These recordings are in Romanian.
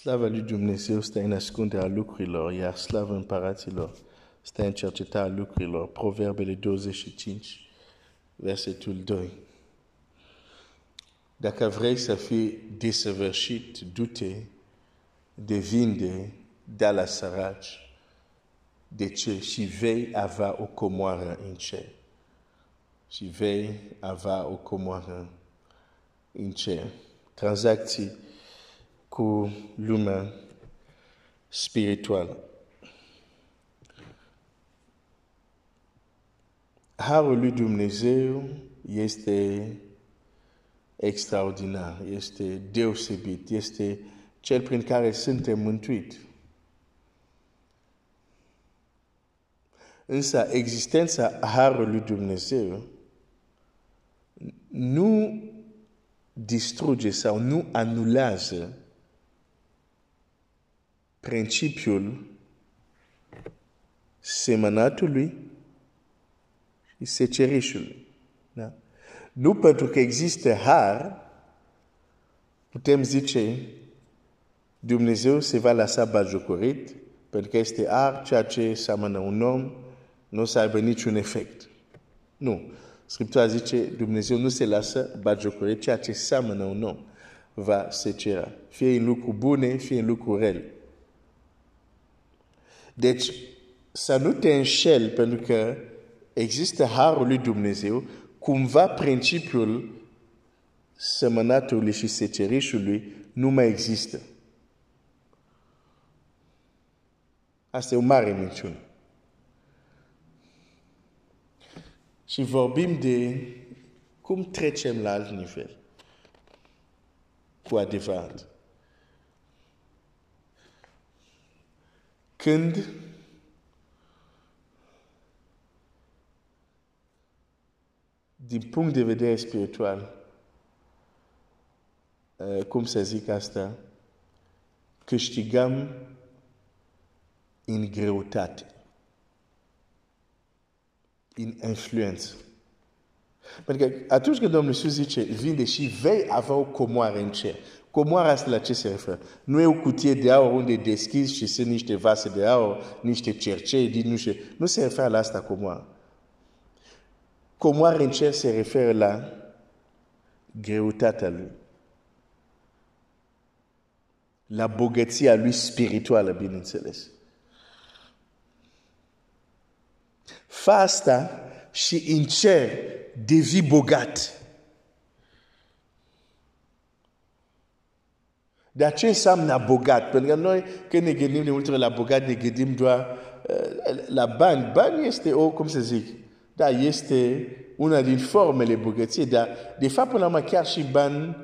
Slava lui Dumnezeu stă în ascunderea lucrurilor, iar slava împăraților stă în cercetarea lucrurilor. Proverbele 25, versetul 2. Dacă vrei să fii desăvârșit, du-te de vinde, de la săraci. De ce? Și vei avea o comoară în cer. Și vei avea o comoară în cer. Tranzacții cu lumea spirituală. Harul lui Dumnezeu este extraordinar, este deosebit, este cel prin care suntem mântuiți. Însă existența Harului lui Dumnezeu nu distruge sau nu anulează principiul semănatului și secerișului. Da? Nu pentru că există har, putem zice Dumnezeu se va lăsa bajocorit, pentru că este har, ceea ce seamănă un om, nu o să aibă niciun efect. Nu. Scriptura zice, Dumnezeu nu se lasă bajocorit, ceea ce seamănă un om va secera. Fie în lucru bune, fie în lucru rele. Deci, să nu te înșel, pentru că există harul lui Dumnezeu, cumva principiul semănatului și secerișului nu mai există. Asta e o mare minciună. Și vorbim de cum trecem la alt nivel. Cu adevărat. Când din punct de vedere spiritual, uh, cum să zic asta, câștigăm în greutate, în influență. Pentru că atunci când Domnul Iisus zice, vinde și vei avea o comoară în cer. Comoara asta la ce se referă? Nu e o cutie de aur unde deschizi și sunt niște vase de aur, niște cercei, nu știu. Nu se referă la asta comoară. Comoara în cer se referă la greutatea lui. La bogăția lui spirituală, bineînțeles. Fa asta și în cer devii bogat. Dar ce înseamnă bogat? Pentru că noi, când ne gândim de multe la bogat, ne gândim doar uh, la bani. Bani este, o, cum să zic, da, este una din formele bogăției, dar de fapt, până la urmă, chiar și bani,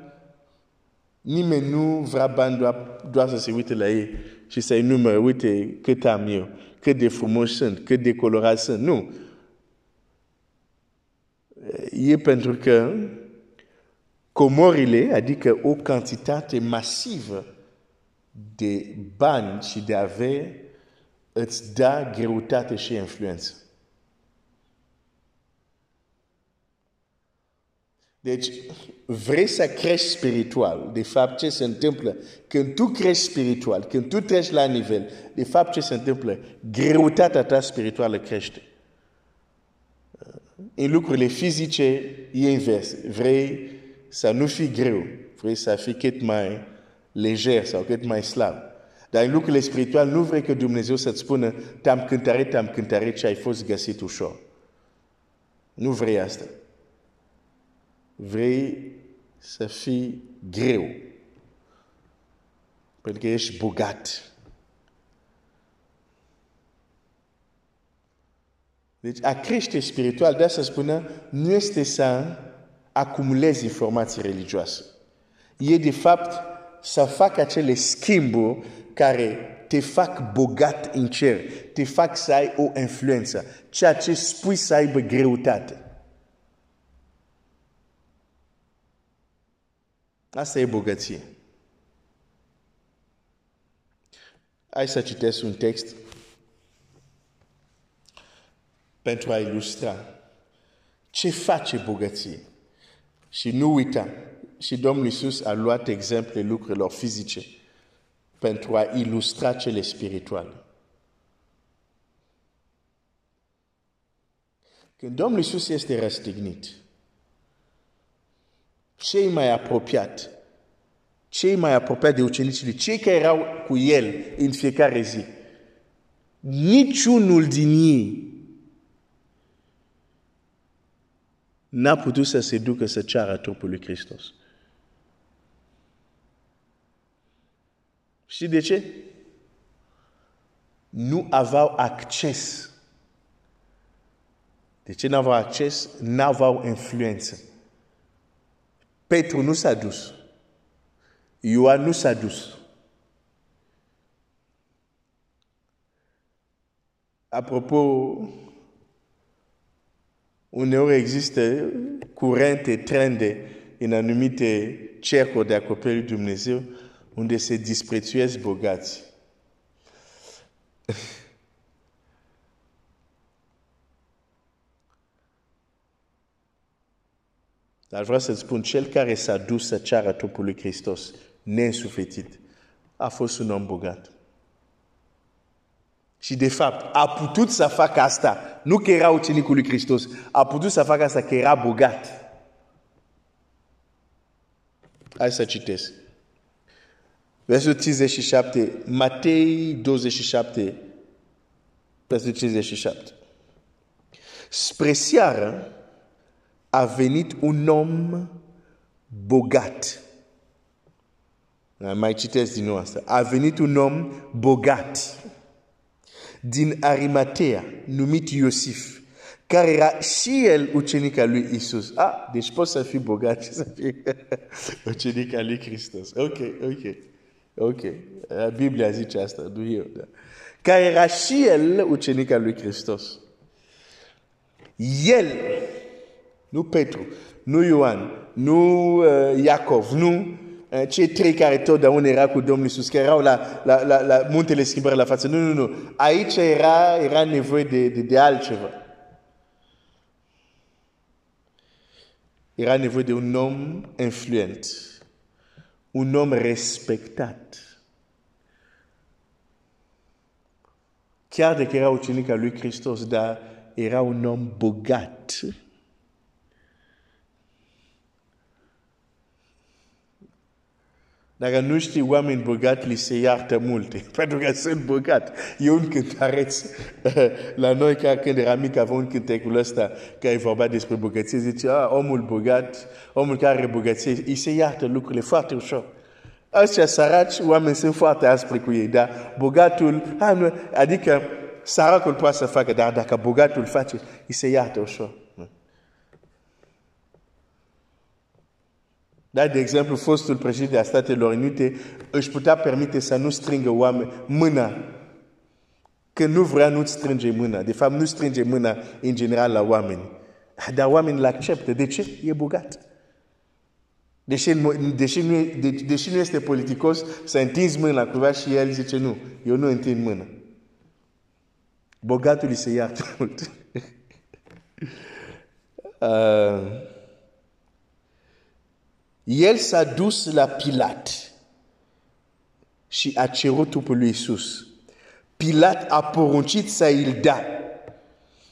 nimeni nu vrea bani doar, doar să se uite la ei și să-i numere, uite cât am eu, cât de frumos sunt, cât de colorat sunt. Nu. E pentru că comorile, adică o cantitate masivă de bani și de averi, îți da greutate și influență. Deci, vrei să crești spiritual. De fapt, ce se întâmplă? Când tu crești spiritual, când tu treci la nivel, de fapt, ce se întâmplă? Greutatea ta spirituală crește. În lucrurile fizice, e invers. Vrei să nu fii greu, vrei să fii cât mai lejer sau cât mai slab. Dar în lucrurile spirituale nu vrei că Dumnezeu să-ți spună te-am cântărit, te-am cântărit și ai fost găsit ușor. Nu vrei asta. Vrei să fii greu. Pentru că ești bogat. Deci a crește spiritual, de asta spună, nu este să acumulezi informații religioase. E de fapt să fac acele schimburi care te fac bogat în cer, te fac să ai o influență, ceea ce spui să aibă greutate. Asta e bogăție. Hai să citesc un text pentru a ilustra ce face bogăție. Și nu uita, și Domnul Iisus a luat exemple lucrurilor fizice pentru a ilustra cele spirituale. Când Domnul Iisus este răstignit, cei mai apropiat, cei mai apropiat de ucenicii cei care erau cu el în fiecare zi, niciunul din ei n-a putut să se ducă să ceară trupul lui Hristos. Și de ce? Nu aveau acces. De ce nu aveau acces? Nu aveau influență. Petru nu s-a dus. Ioan nu s-a dus. Apropo, uneori există curente, trende în anumite cercuri de acoperire Dumnezeu unde se disprețuiesc bogați. Dar vreau să spun, cel care s-a dus să ceară trupul lui Hristos, neînsuflețit, a fost un om bogat. Și de fapt, a putut să facă asta, nu că era ucenicul lui Hristos, a putut să facă asta că era bogat. Hai să citesc. Versul 57, Matei 27, versul 57. Spre seară a venit un om bogat. Mai citesc din nou asta. A venit un om bogat din Arimatea, numit Iosif, care era și el ucenic al lui Isus. Ah, deci poți să fii bogat și să fii ucenic al lui Hristos. Ok, ok. Ok. Biblia zice asta, nu eu. Da. Care era și el ucenic al lui Hristos. El, nu Petru, nu Ioan, nu uh, Iacov, nu uh, cei trei care totdeauna era cu Domnul Iisus, care erau la, la, la, la muntele schimbării la față. Nu, nu, nu. Aici era, era nevoie de, de, de altceva. Era nevoie de un om influent un om respectat. Chiar dacă era ucenic al lui Hristos, dar era un om bogat. Dacă nu știi oameni bogați, li se iartă multe, pentru că sunt bogat. E un cântăreț la noi, ca când eram mic, aveam un cântecul ăsta care vorba despre bogăție. Zice, ah, omul bogat, omul care are bogăție, îi se iartă lucrurile foarte ușor. Ăștia săraci, oameni sunt foarte aspri cu ei, dar bogatul, adică săracul poate să facă, dar dacă bogatul face, îi se iartă ușor. Da, de exemplu, fostul președinte a Statelor Unite își putea permite să nu strângă oameni mâna. Că nu vrea nu strânge mâna. De fapt, nu strânge mâna în general la oameni. Dar oamenii îl acceptă. De ce? E bogat. Deși, deși, nu, de, deși nu este politicos, să întinzi mâna cuiva și el zice nu, eu nu întind mâna. Bogatul îi se iartă mult. uh, el s-a dus la Pilat și a cerut trupul lui Iisus. Pilat a poruncit să îl da.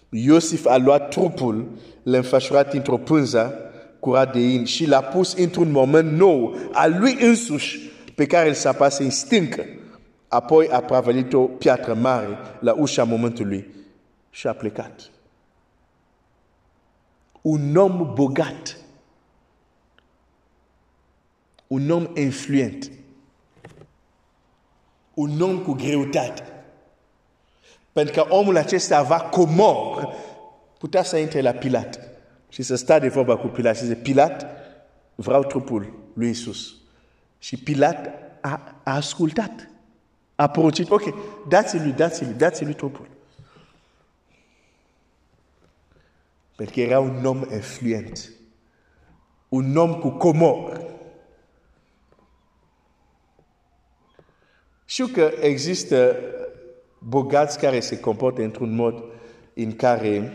Iosif a luat trupul, l-a înfășurat într-o pânză curat de in și l-a pus într-un moment nou al lui însuși pe care îl săpase în stâncă. Apoi a pravalit o piatră mare la ușa momentului și a plecat. Un om bogat un om influent, un om cu greutate. Pentru că omul acesta avea comor, putea să intre la Pilat și să stea de vorba cu Pilat și zice, Pilat, vreau trupul lui Isus. Și Pilat a, a ascultat. A poruncit, ok, dați-lui, dați-lui, dați-lui trupul. Pentru că era un om influent. Un om cu comor. Știu că există bogați care se comportă într-un mod în care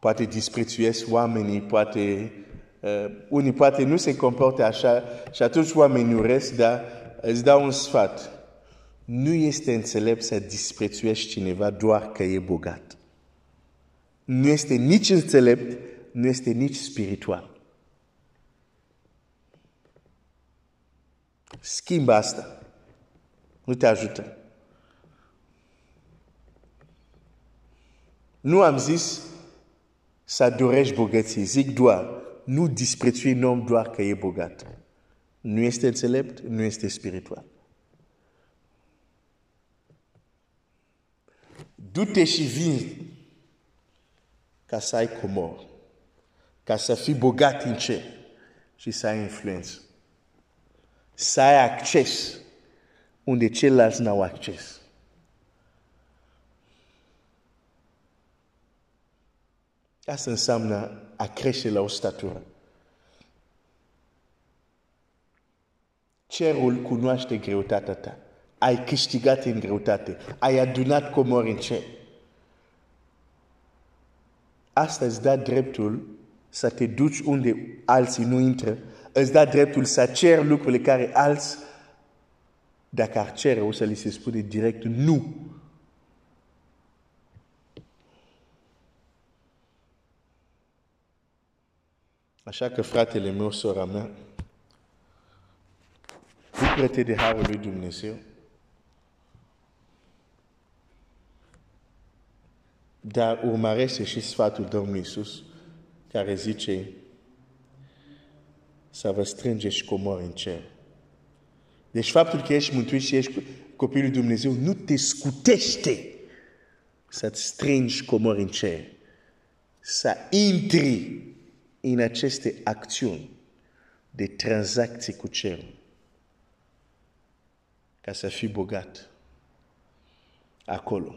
poate disprețuiesc oamenii, poate, uh, unii poate nu se comportă așa și atunci oamenii uresc, dar îți dau un sfat. Nu este înțelept să disprețuiești cineva doar că e bogat. Nu este nici înțelept, nu este nici spiritual. Schimbă asta. Nu te ajută. Nu am zis să dorești bogăție. Zic doar, nu disprețui un om doar că e bogat. Nu este înțelept, nu este spiritual. Du-te și vii ca să ai comor, ca să fii bogat în ce și să ai influență. Să ai acces unde ceilalți n-au acces. Asta înseamnă a crește la o statură. Cerul cunoaște greutatea ta. Ai câștigat în greutate. Ai adunat comori în cer. Asta îți da dreptul să te duci unde alții nu intră. Îți da dreptul să cer lucrurile care alți, dacă ar cere, o să li se spune direct nu. Așa că, fratele meu, sora mea, bucură-te de Harul lui Dumnezeu, dar urmărește și sfatul Domnului Iisus, care zice să vă strângeți comori în cer. Deci faptul că ești mântuit și ești copilul lui Dumnezeu nu te scutește să-ți strângi comori în cer. Să intri în aceste acțiuni de tranzacții cu cerul ca să fii bogat acolo.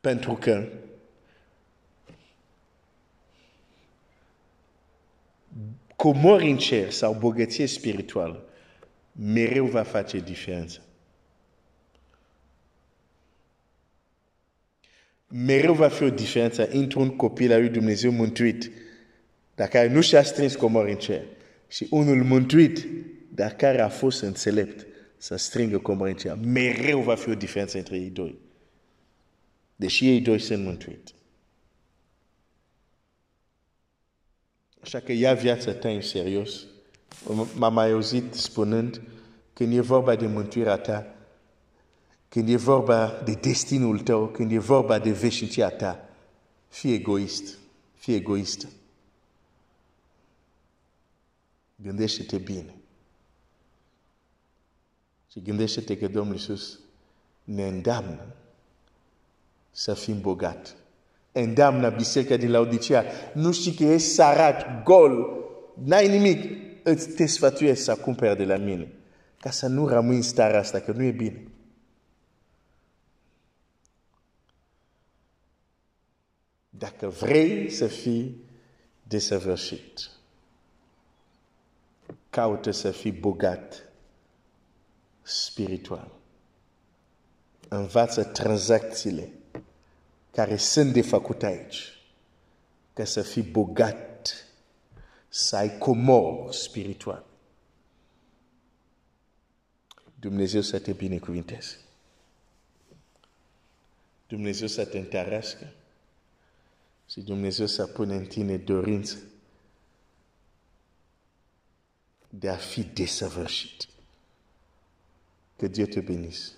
Pentru că comori în cer sau bogăție spirituală mereu va face diferență. mereu va fi o diferență între un copil al lui Dumnezeu mântuit, dar care nu și-a strâns comori în cer, și unul mântuit, dar care a fost înțelept să strângă comori în cer. Mereu va fi o diferență între ei doi. Deși ei doi sunt mântuit. Așa că ia viața ta în serios. M-am mai auzit spunând, când e vorba de mântuirea ta, când e vorba de destinul tău, când e vorba de veșnicia ta, fii egoist, fii egoist. Gândește-te bine. Și gândește-te că Domnul Iisus ne îndeamnă să fim bogat. Îndeamnă biserica din Laodicea. Nu știi că ești sarat, gol, n-ai nimic. Îți te sfătuiesc să cumperi de la mine. Ca să nu rămâi în starea asta, că nu e bine. Dacă vrei să fii desăvârșit, caută să fii bogat spiritual. Învață tranzacțiile care sunt de făcut aici, ca să fii bogat, să ai comor spiritual. Dumnezeu să te binecuvinteze. Dumnezeu să te întărească. Și Dumnezeu să pune în tine dorință de a fi desăvârșit. Que Dieu te bénisse.